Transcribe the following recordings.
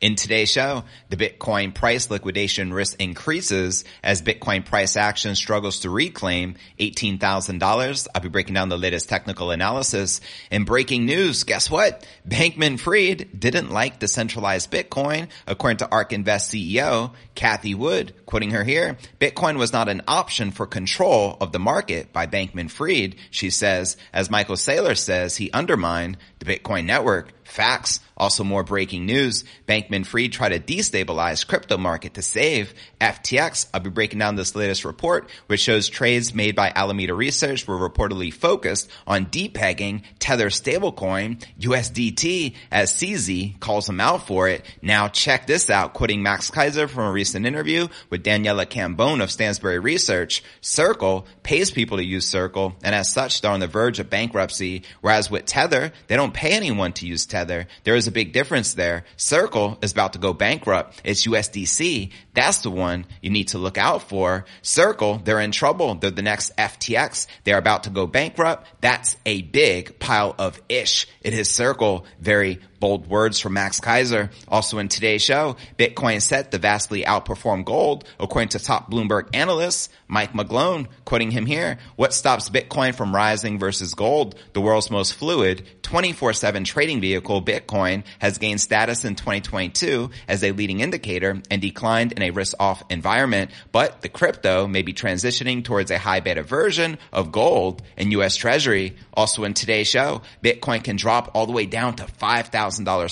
In today's show, the Bitcoin price liquidation risk increases as Bitcoin price action struggles to reclaim $18,000. I'll be breaking down the latest technical analysis. In breaking news, guess what? Bankman Fried didn't like decentralized Bitcoin. According to ARK Invest CEO, Cathie Wood, quoting her here, Bitcoin was not an option for control of the market by Bankman Fried. She says, as Michael Saylor says, he undermined the Bitcoin network. Facts. Also more breaking news. Bankman Fried tried to destabilize crypto market to save FTX. I'll be breaking down this latest report, which shows trades made by Alameda Research were reportedly focused on depegging Tether stablecoin USDT as CZ calls them out for it. Now check this out. Quoting Max Keiser from a recent interview with Daniela Cambone of Stansberry Research, Circle pays people to use Circle and as such they're on the verge of bankruptcy. Whereas with Tether, they don't pay anyone to use Tether. There is a big difference there. Circle is about to go bankrupt. It's USDC. That's the one you need to look out for. Circle, they're in trouble. They're the next FTX. They're about to go bankrupt. That's a big pile of ish. It is Circle. Very bold words from Max Keiser. Also in today's show, Bitcoin set to vastly outperform gold, according to top Bloomberg analyst Mike McGlone, quoting him here. What stops Bitcoin from rising versus gold? The world's most fluid 24-7 trading vehicle, Bitcoin, has gained status in 2022 as a leading indicator and declined in a risk-off environment, but the crypto may be transitioning towards a high beta version of gold and US Treasury. Also in today's show, Bitcoin can drop all the way down to 5,000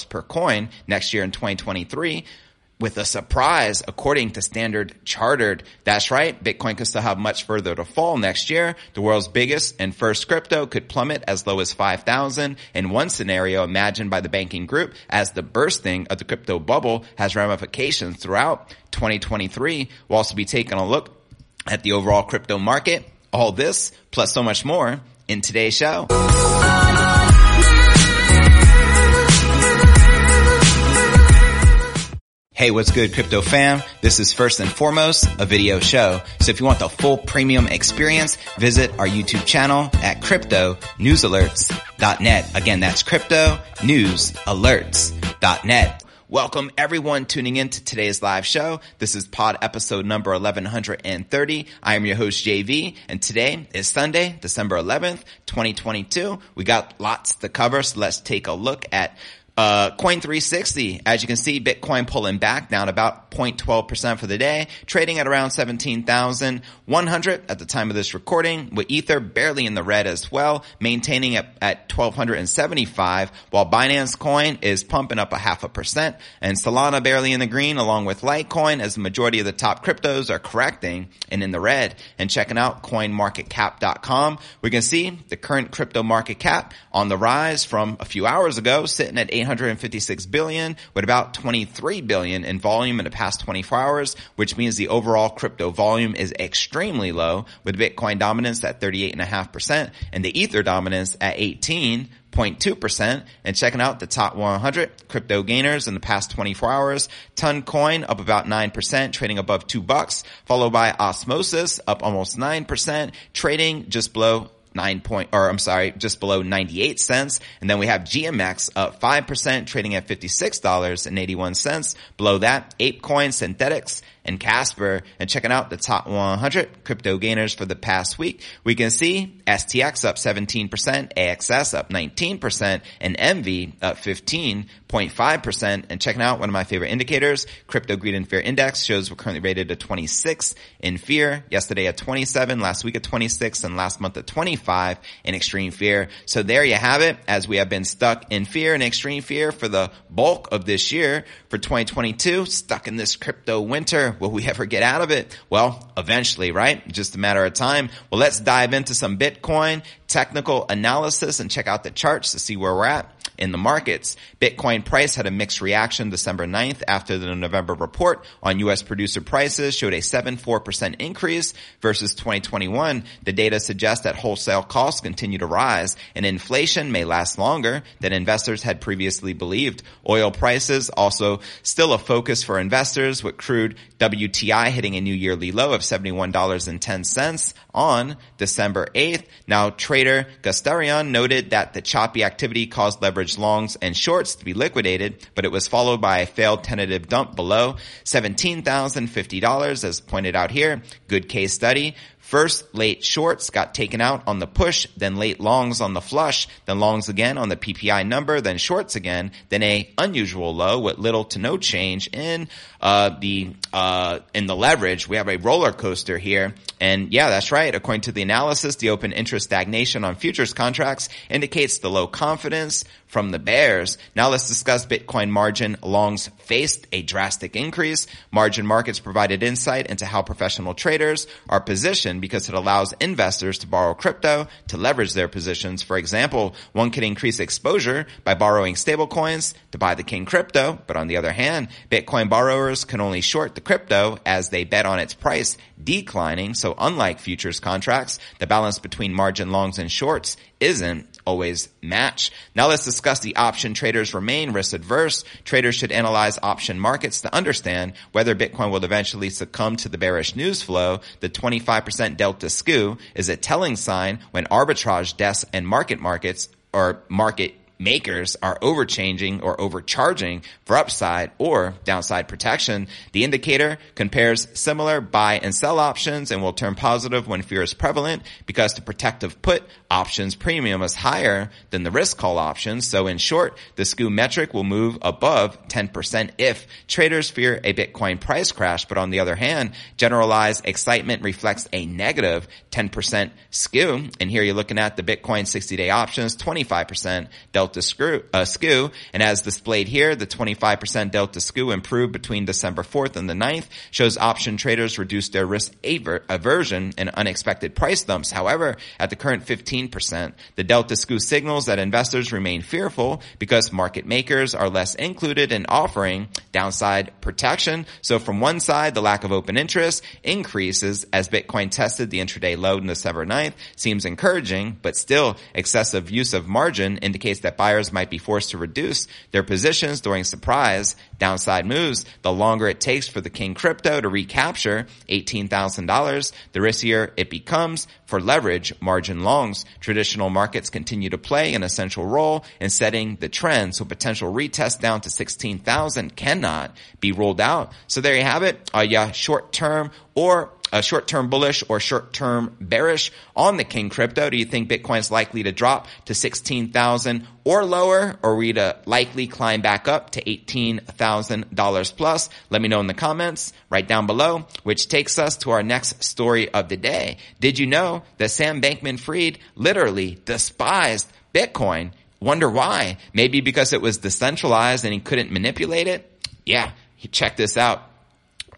per coin next year in 2023 with a surprise according to standard chartered. That's right. Bitcoin could still have much further to fall next year. The world's biggest and first crypto could plummet as low as 5,000 in one scenario imagined by the banking group as the bursting of the crypto bubble has ramifications throughout 2023. We'll also be taking a look at the overall crypto market. All this plus so much more in today's show. Hey, what's good, crypto fam? This is first and foremost a video show. So if you want the full premium experience, visit our YouTube channel at cryptonewsalerts.net. Again, that's cryptonewsalerts.net. Welcome everyone tuning in to today's live show. This is pod episode number 1130. I am your host JV and today is Sunday, December 11th, 2022. We got lots to cover. So let's take a look at uh, Coin 360, as you can see, Bitcoin pulling back down about 0.12% for the day, trading at around 17,100 at the time of this recording, with Ether barely in the red as well, maintaining at, at 1275, while Binance Coin is pumping up a half a percent, and Solana barely in the green along with Litecoin as the majority of the top cryptos are correcting and in the red. And checking out coinmarketcap.com, we can see the current crypto market cap on the rise from a few hours ago, sitting at 800 856 billion with about 23 billion in volume in the past 24 hours, which means the overall crypto volume is extremely low with Bitcoin dominance at 38.5% and the Ether dominance at 18 0.2% and checking out the top 100 crypto gainers in the past 24 hours. Toncoin up about 9%, trading above 2 bucks, followed by Osmosis up almost 9%, trading just below nine point, or I'm sorry, just below 98 cents. And then we have GMX up 5%, trading at $56.81. Below that, ApeCoin Synthetix and Casper and checking out the top 100 crypto gainers for the past week, we can see STX up 17%, AXS up 19%, and Envy up 15.5%. And checking out one of my favorite indicators, Crypto Greed and Fear Index shows we're currently rated at 26 in fear, yesterday at 27, last week at 26, and last month at 25 in extreme fear. So there you have it, as we have been stuck in fear and extreme fear for the bulk of this year for 2022, stuck in this crypto winter Will we ever get out of it? Well, eventually, right? Just a matter of time. Well, let's dive into some Bitcoin technical analysis and check out the charts to see where we're at in the markets. Bitcoin price had a mixed reaction December 9th after the November report on U.S. producer prices showed a 7.4% increase versus 2021. The data suggests that wholesale costs continue to rise and inflation may last longer than investors had previously believed. Oil prices also still a focus for investors with crude WTI hitting a new yearly low of $71.10 on December 8th. Now Trader Gustarian noted that the choppy activity caused longs and shorts to be liquidated, but it was followed by a failed tentative dump below $17,050 as pointed out here. Good case study. First, late shorts got taken out on the push, then late longs on the flush, then longs again on the PPI number, then shorts again, then a unusual low with little to no change in uh, the uh, in the leverage. We have a roller coaster here, and yeah, that's right. According to the analysis, the open interest stagnation on futures contracts indicates the low confidence from the bears. Now let's discuss Bitcoin margin. Longs faced a drastic increase. Margin markets provided insight into how professional traders are positioned because it allows investors to borrow crypto to leverage their positions. For example, one can increase exposure by borrowing stablecoins to buy the king crypto, but on the other hand, Bitcoin borrowers can only short the crypto as they bet on its price declining. So unlike futures contracts, the balance between margin longs and shorts isn't always match. Now let's discuss the option traders remain risk adverse. Traders should analyze option markets to understand whether Bitcoin will eventually succumb to the bearish news flow. The 25% delta skew is a telling sign when arbitrage desks and market markets or market makers are overchanging or overcharging for upside or downside protection. The indicator compares similar buy and sell options and will turn positive when fear is prevalent because the protective put options premium is higher than the risk call options. So in short, the skew metric will move above 10% if traders fear a Bitcoin price crash. But on the other hand, generalized excitement reflects a negative 10% skew. And here you're looking at the Bitcoin 60 day options, 25% delta delta skew, uh, skew. And as displayed here, the 25% delta skew improved between December 4th and the 9th shows option traders reduce their risk aver- aversion and unexpected price dumps. However, at the current 15%, the delta skew signals that investors remain fearful because market makers are less included in offering downside protection. So from one side, the lack of open interest increases as Bitcoin tested the intraday low on December 9th seems encouraging, but still excessive use of margin indicates that buyers might be forced to reduce their positions during surprise downside moves. The longer it takes for the king crypto to recapture $18,000, the riskier it becomes for leverage margin longs. Traditional markets continue to play an essential role in setting the trend. So potential retest down to 16,000 cannot be ruled out. So there you have it. Uh, yeah, short term or a short-term bullish or short-term bearish on the King crypto? Do you think Bitcoin's likely to drop to 16,000 or lower or are we to likely climb back up to $18,000 plus? Let me know in the comments right down below, which takes us to our next story of the day. Did you know that Sam Bankman-Fried literally despised Bitcoin? Wonder why? Maybe because it was decentralized and he couldn't manipulate it? Yeah, he check this out.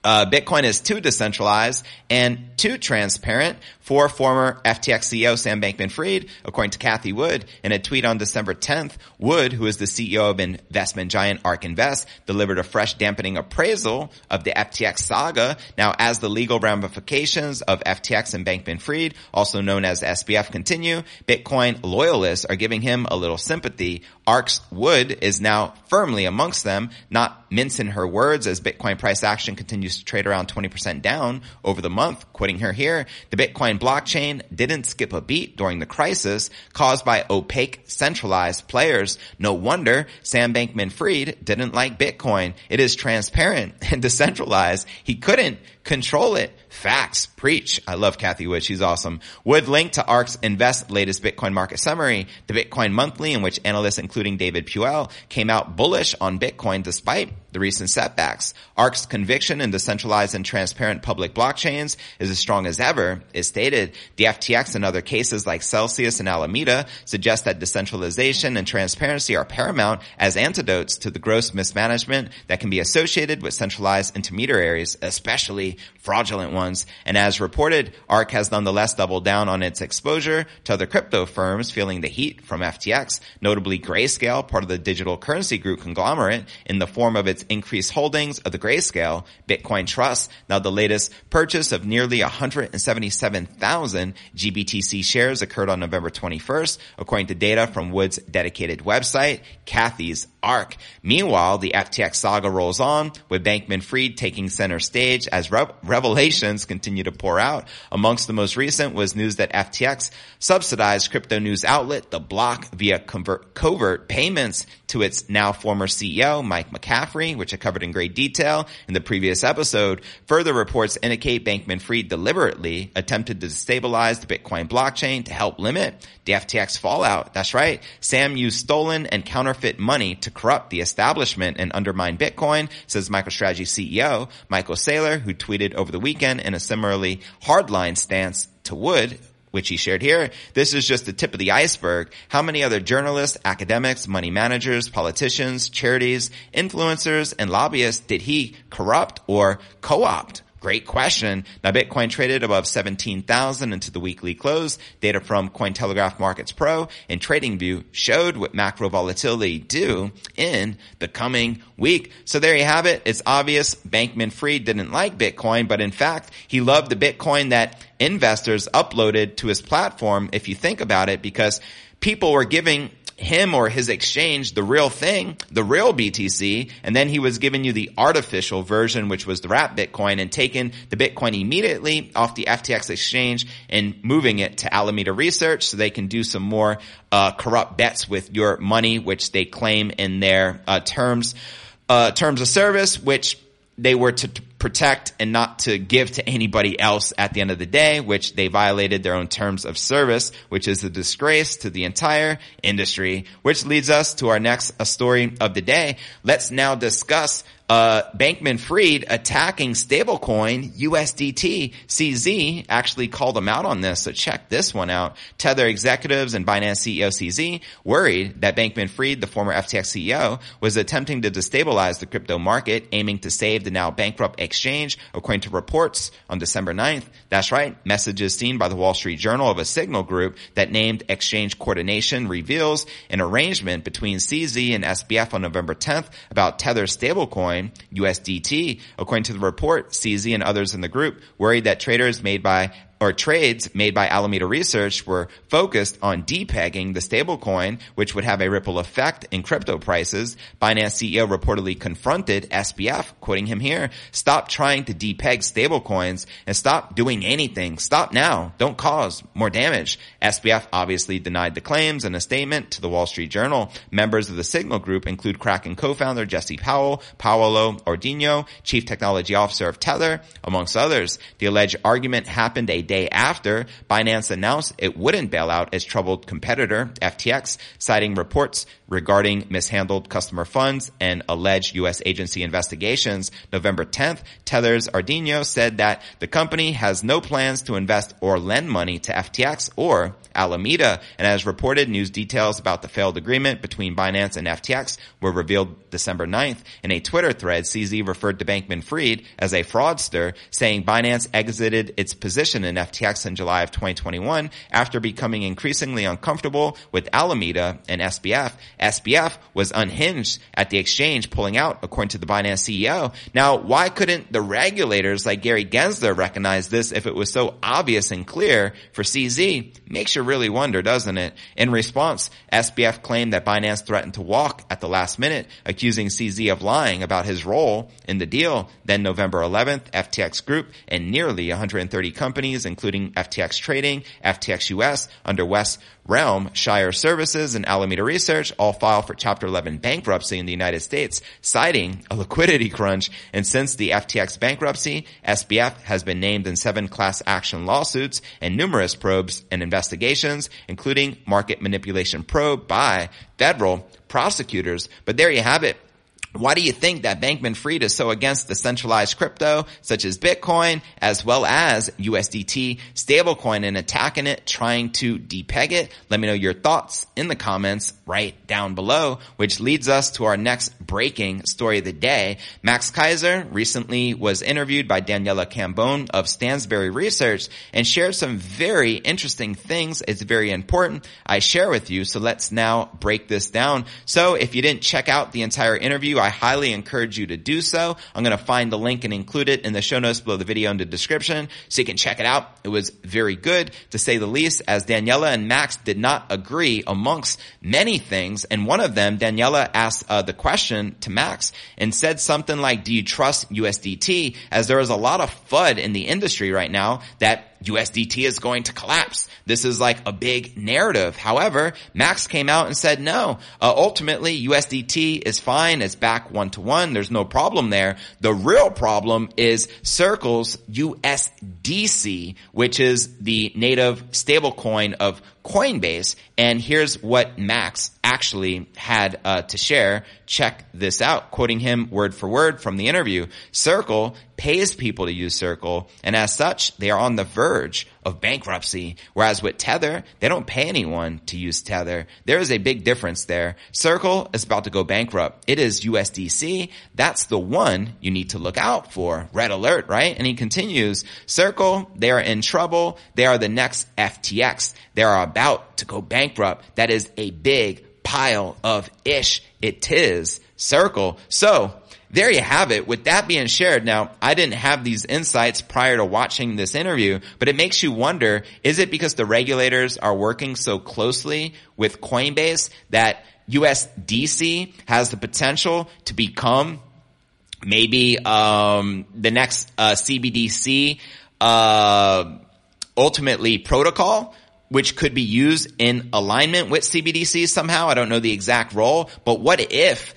Uh, Bitcoin is too decentralized and too transparent for former FTX CEO Sam Bankman-Fried, according to Cathie Wood. In a tweet on December 10th, Wood, who is the CEO of investment giant ARK Invest, delivered a fresh dampening appraisal of the FTX saga. Now, as the legal ramifications of FTX and Bankman-Fried, also known as SBF, continue, Bitcoin loyalists are giving him a little sympathy. ARK's Wood is now firmly amongst them, not mincing her words as Bitcoin price action continues to trade around 20% down over the month. Quoting her here, the Bitcoin blockchain didn't skip a beat during the crisis caused by opaque centralized players. No wonder Sam Bankman-Fried didn't like Bitcoin. It is transparent and decentralized. He couldn't control it. Facts. Preach. I love Cathie Wood. She's awesome. Would link to ARK's Invest latest Bitcoin market summary, the Bitcoin monthly in which analysts including David Puell came out bullish on Bitcoin despite the recent setbacks. ARK's conviction in decentralized and transparent public blockchains is as strong as ever. It stated the FTX and other cases like Celsius and Alameda suggest that decentralization and transparency are paramount as antidotes to the gross mismanagement that can be associated with centralized intermediaries, especially fraudulent ones. And as reported, ARK has nonetheless doubled down on its exposure to other crypto firms feeling the heat from FTX, notably Grayscale, part of the digital currency group conglomerate, in the form of its increased holdings of the Grayscale Bitcoin Trust. Now the latest purchase of nearly 177,000 GBTC shares occurred on November 21st, according to data from Wood's dedicated website, Cathie's ARK. Meanwhile, the FTX saga rolls on, with Bankman-Fried taking center stage as re- revelations continue to pour out. Amongst the most recent was news that FTX subsidized crypto news outlet The Block via covert payments to its now former CEO, Mike McCaffrey, which I covered in great detail in the previous episode. Further reports indicate Bankman-Fried deliberately attempted to destabilize the Bitcoin blockchain to help limit the FTX fallout. That's right. Sam used stolen and counterfeit money to corrupt the establishment and undermine Bitcoin, says MicroStrategy CEO Michael Saylor, who tweeted over the weekend in a similarly hardline stance to Wood, which he shared here. This is just the tip of the iceberg. How many other journalists, academics, money managers, politicians, charities, influencers, and lobbyists did he corrupt or co-opt? Great question. Now Bitcoin traded above 17,000 into the weekly close. Data from Cointelegraph Markets Pro and TradingView showed what macro volatility do in the coming week. So there you have it. It's obvious Bankman Fried didn't like Bitcoin, but in fact, he loved the Bitcoin that investors uploaded to his platform. If you think about it, because people were giving him or his exchange the real thing, the real BTC, and then he was giving you the artificial version, which was the wrap Bitcoin, and taking the Bitcoin immediately off the FTX exchange and moving it to Alameda Research so they can do some more uh, corrupt bets with your money, which they claim in their uh, terms uh, terms of service, which they were to protect and not to give to anybody else at the end of the day, which they violated their own terms of service, which is a disgrace to the entire industry, which leads us to our next uh, story of the day. Let's now discuss uh, Bankman Fried attacking stablecoin USDT. CZ actually called him out on this, so check this one out. Tether executives and Binance CEO CZ worried that Bankman Fried, the former FTX CEO, was attempting to destabilize the crypto market, aiming to save the now bankrupt exchange, according to reports on December 9th. That's right. Messages seen by the Wall Street Journal of a signal group that named Exchange Coordination reveals an arrangement between CZ and SBF on November 10th about Tether stablecoin USDT. According to the report, CZ and others in the group worried that traders made by or trades made by Alameda Research were focused on depegging the stablecoin, which would have a ripple effect in crypto prices. Binance CEO reportedly confronted SBF, quoting him here, stop trying to depeg stablecoins and stop doing anything. Stop now. Don't cause more damage. SBF obviously denied the claims in a statement to the Wall Street Journal. Members of the Signal Group include Kraken co-founder Jesse Powell, Paolo Ardoino, Chief Technology Officer of Tether, amongst others. The alleged argument happened a day after, Binance announced it wouldn't bail out its troubled competitor, FTX, citing reports regarding mishandled customer funds and alleged U.S. agency investigations. November 10th, Tether's Ardoino said that the company has no plans to invest or lend money to FTX or Alameda. And as reported, news details about the failed agreement between Binance and FTX were revealed December 9th. In a Twitter thread, CZ referred to Bankman Fried as a fraudster, saying Binance exited its position in FTX in July of 2021 after becoming increasingly uncomfortable with Alameda and SBF. SBF was unhinged at the exchange pulling out, according to the Binance CEO. Now, why couldn't the regulators like Gary Gensler recognize this if it was so obvious and clear for CZ? Makes you really wonder, doesn't it? In response, SBF claimed that Binance threatened to walk at the last minute, accusing CZ of lying about his role in the deal. Then November 11th, FTX Group and nearly 130 companies, including FTX Trading, FTX US, under West Realm, Shire Services, and Alameda Research all filed for Chapter 11 bankruptcy in the United States, citing a liquidity crunch. And since the FTX bankruptcy, SBF has been named in seven class action lawsuits and numerous probes and investigations, including market manipulation probe by federal prosecutors. But there you have it. Why do you think that Bankman Fried is so against decentralized crypto such as Bitcoin as well as USDT stablecoin and attacking it, trying to depeg it? Let me know your thoughts in the comments right down below, which leads us to our next breaking story of the day. Max Keiser recently was interviewed by Daniela Cambone of Stansberry Research and shared some very interesting things. It's very important I share with you. So let's now break this down. So if you didn't check out the entire interview, I highly encourage you to do so. I'm going to find the link and include it in the show notes below the video in the description so you can check it out. It was very good to say the least as Daniela and Max did not agree amongst many things. And one of them, Daniela asked uh, the question to Max and said something like, do you trust USDT? As there is a lot of FUD in the industry right now that USDT is going to collapse. This is like a big narrative. However, Max came out and said no. Uh, ultimately, USDT is fine. It's back one to one. There's no problem there. The real problem is Circle's USDC, which is the native stablecoin of Coinbase. And here's what Max actually had uh, to share. Check this out. Quoting him word for word from the interview. Circle pays people to use Circle, and as such, they are on the verge of bankruptcy. Whereas with Tether, they don't pay anyone to use Tether. There is a big difference there. Circle is about to go bankrupt. It is USDC. That's the one you need to look out for. Red alert, right? And he continues, Circle, they are in trouble. They are the next FTX. They are about to go bankrupt. That is a big pile of ish. It is Circle. So there you have it. With that being shared, now I didn't have these insights prior to watching this interview, but it makes you wonder, is it because the regulators are working so closely with Coinbase that USDC has the potential to become maybe um, the next uh, CBDC uh, ultimately protocol? which could be used in alignment with CBDC somehow. I don't know the exact role, but what if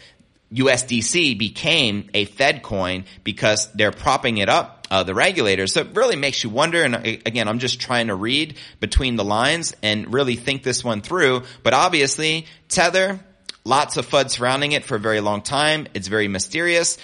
USDC became a Fed coin because they're propping it up, uh, the regulators. So it really makes you wonder. And again, I'm just trying to read between the lines and really think this one through. But obviously, Tether, lots of FUD surrounding it for a very long time. It's very mysterious.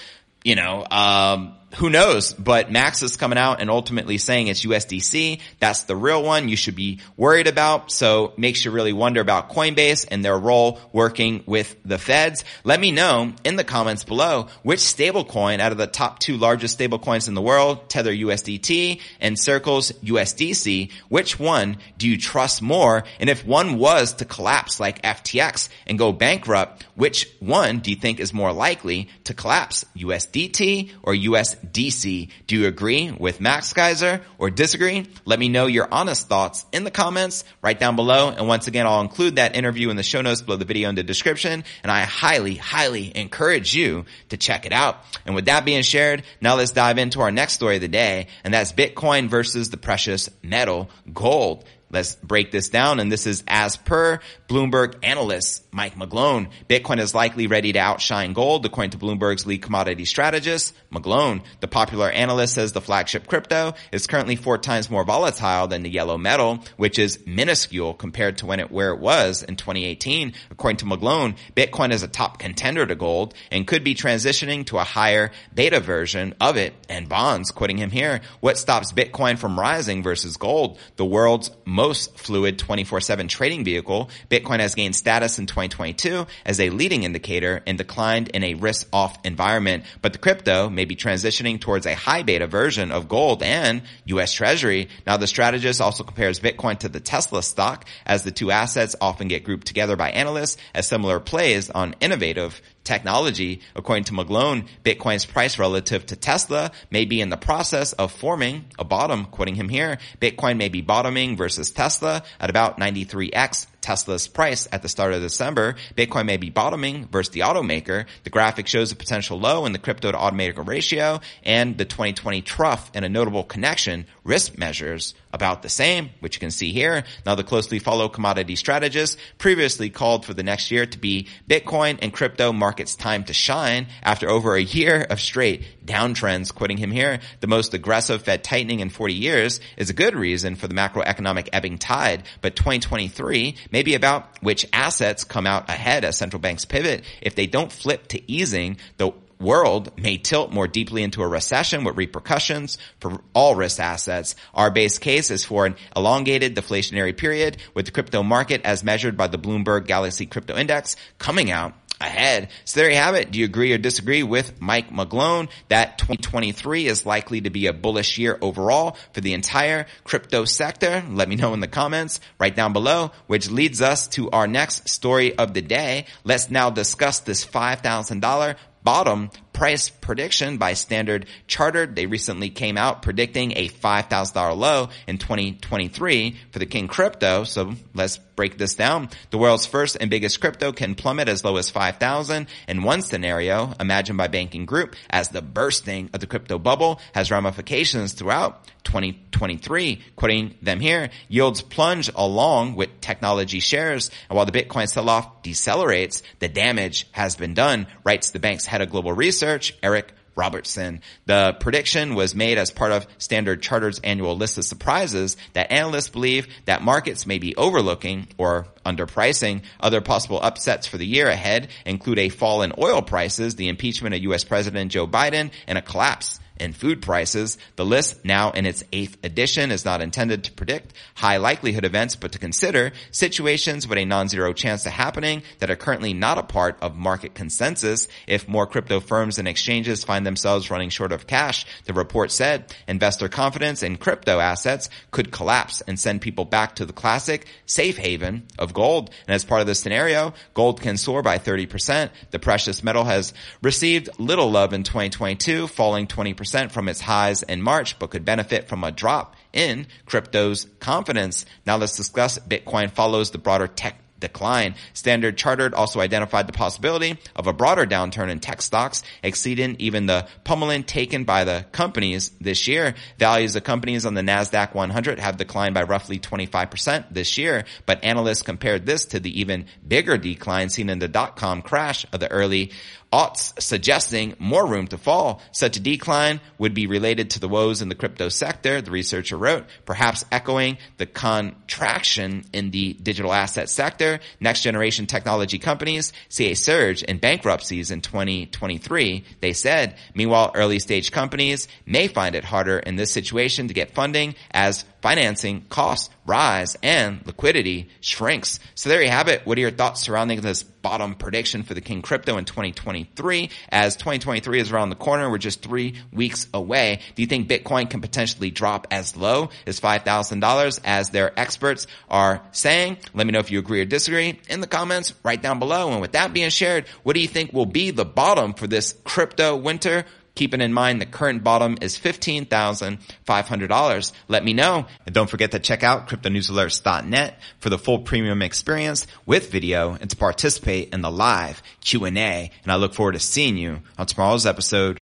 You know, um, who knows? But Max is coming out and ultimately saying it's USDC. That's the real one you should be worried about. So makes you really wonder about Coinbase and their role working with the feds. Let me know in the comments below which stablecoin out of the top two largest stablecoins in the world, Tether USDT and Circle's USDC, which one do you trust more? And if one was to collapse like FTX and go bankrupt, which one do you think is more likely to collapse? USDT or USDC? DC. Do you agree with Max Keiser or disagree? Let me know your honest thoughts in the comments right down below. And once again, I'll include that interview in the show notes below the video in the description. And I highly, highly encourage you to check it out. And with that being shared, now let's dive into our next story of the day. And that's Bitcoin versus the precious metal gold. Let's break this down. And this is as per Bloomberg analyst Mike McGlone. Bitcoin is likely ready to outshine gold, according to Bloomberg's lead commodity strategist, McGlone. The popular analyst says the flagship crypto is currently four times more volatile than the yellow metal, which is minuscule compared to when it, where it was in 2018. According to McGlone, Bitcoin is a top contender to gold and could be transitioning to a higher beta version of it and bonds. Quoting him here, what stops Bitcoin from rising versus gold? The world's most fluid 24-7 trading vehicle, Bitcoin has gained status in 2022 as a leading indicator and declined in a risk-off environment. But the crypto may be transitioning towards a high beta version of gold and U.S. Treasury. Now the strategist also compares Bitcoin to the Tesla stock as the two assets often get grouped together by analysts as similar plays on innovative technology. According to McGlone, Bitcoin's price relative to Tesla may be in the process of forming a bottom. Quoting him here, Bitcoin may be bottoming versus Tesla at about 93x Tesla's price at the start of December. Bitcoin may be bottoming versus the automaker. The graphic shows a potential low in the crypto to automaker ratio and the 2020 trough and a notable connection risk measures about the same, which you can see here. Now the closely followed commodity strategists previously called for the next year to be Bitcoin and crypto markets time to shine after over a year of straight downtrends. Quoting him here, the most aggressive Fed tightening in 40 years is a good reason for the macroeconomic ebbing tide, but 2023 may be about which assets come out ahead as central banks pivot. If they don't flip to easing, the world may tilt more deeply into a recession with repercussions for all risk assets. Our base case is for an elongated deflationary period with the crypto market as measured by the Bloomberg Galaxy Crypto Index coming out ahead. So there you have it. Do you agree or disagree with Mike McGlone that 2023 is likely to be a bullish year overall for the entire crypto sector? Let me know in the comments right down below, which leads us to our next story of the day. Let's now discuss this $5,000 bottom price prediction by Standard Chartered. They recently came out predicting a $5,000 low in 2023 for the King crypto. So let's break this down. The world's first and biggest crypto can plummet as low as 5,000 in one scenario imagined by Banking Group as the bursting of the crypto bubble has ramifications throughout 2023. Quoting them here, yields plunge along with technology shares. And while the Bitcoin sell-off decelerates, the damage has been done, writes the bank's head of global research, Eric Robertsen. The prediction was made as part of Standard Chartered's annual list of surprises that analysts believe that markets may be overlooking or underpricing. Other possible upsets for the year ahead include a fall in oil prices, the impeachment of U.S. President Joe Biden, and a collapse and food prices. The list, now in its eighth edition, is not intended to predict high likelihood events, but to consider situations with a non-zero chance of happening that are currently not a part of market consensus. If more crypto firms and exchanges find themselves running short of cash, the report said investor confidence in crypto assets could collapse and send people back to the classic safe haven of gold. And as part of this scenario, gold can soar by 30%. The precious metal has received little love in 2022, falling 20% percent from its highs in March, but could benefit from a drop in crypto's confidence. Now let's discuss Bitcoin follows the broader tech decline. Standard Chartered also identified the possibility of a broader downturn in tech stocks, exceeding even the pummeling taken by the companies this year. Values of companies on the NASDAQ 100 have declined by roughly 25% this year, but analysts compared this to the even bigger decline seen in the dot-com crash of the early aughts suggesting more room to fall. Such a decline would be related to the woes in the crypto sector, the researcher wrote, perhaps echoing the contraction in the digital asset sector. Next generation technology companies see a surge in bankruptcies in 2023. They said, meanwhile, early stage companies may find it harder in this situation to get funding as financing costs rise and liquidity shrinks. So there you have it. What are your thoughts surrounding this bottom prediction for the King crypto in 2023? As 2023 is around the corner, we're just three weeks away. Do you think Bitcoin can potentially drop as low as $5,000 as their experts are saying? Let me know if you agree or disagree in the comments right down below. And with that being shared, what do you think will be the bottom for this crypto winter? Keeping in mind the current bottom is $15,500. Let me know. And don't forget to check out cryptonewsalerts.net for the full premium experience with video and to participate in the live Q&A. And I look forward to seeing you on tomorrow's episode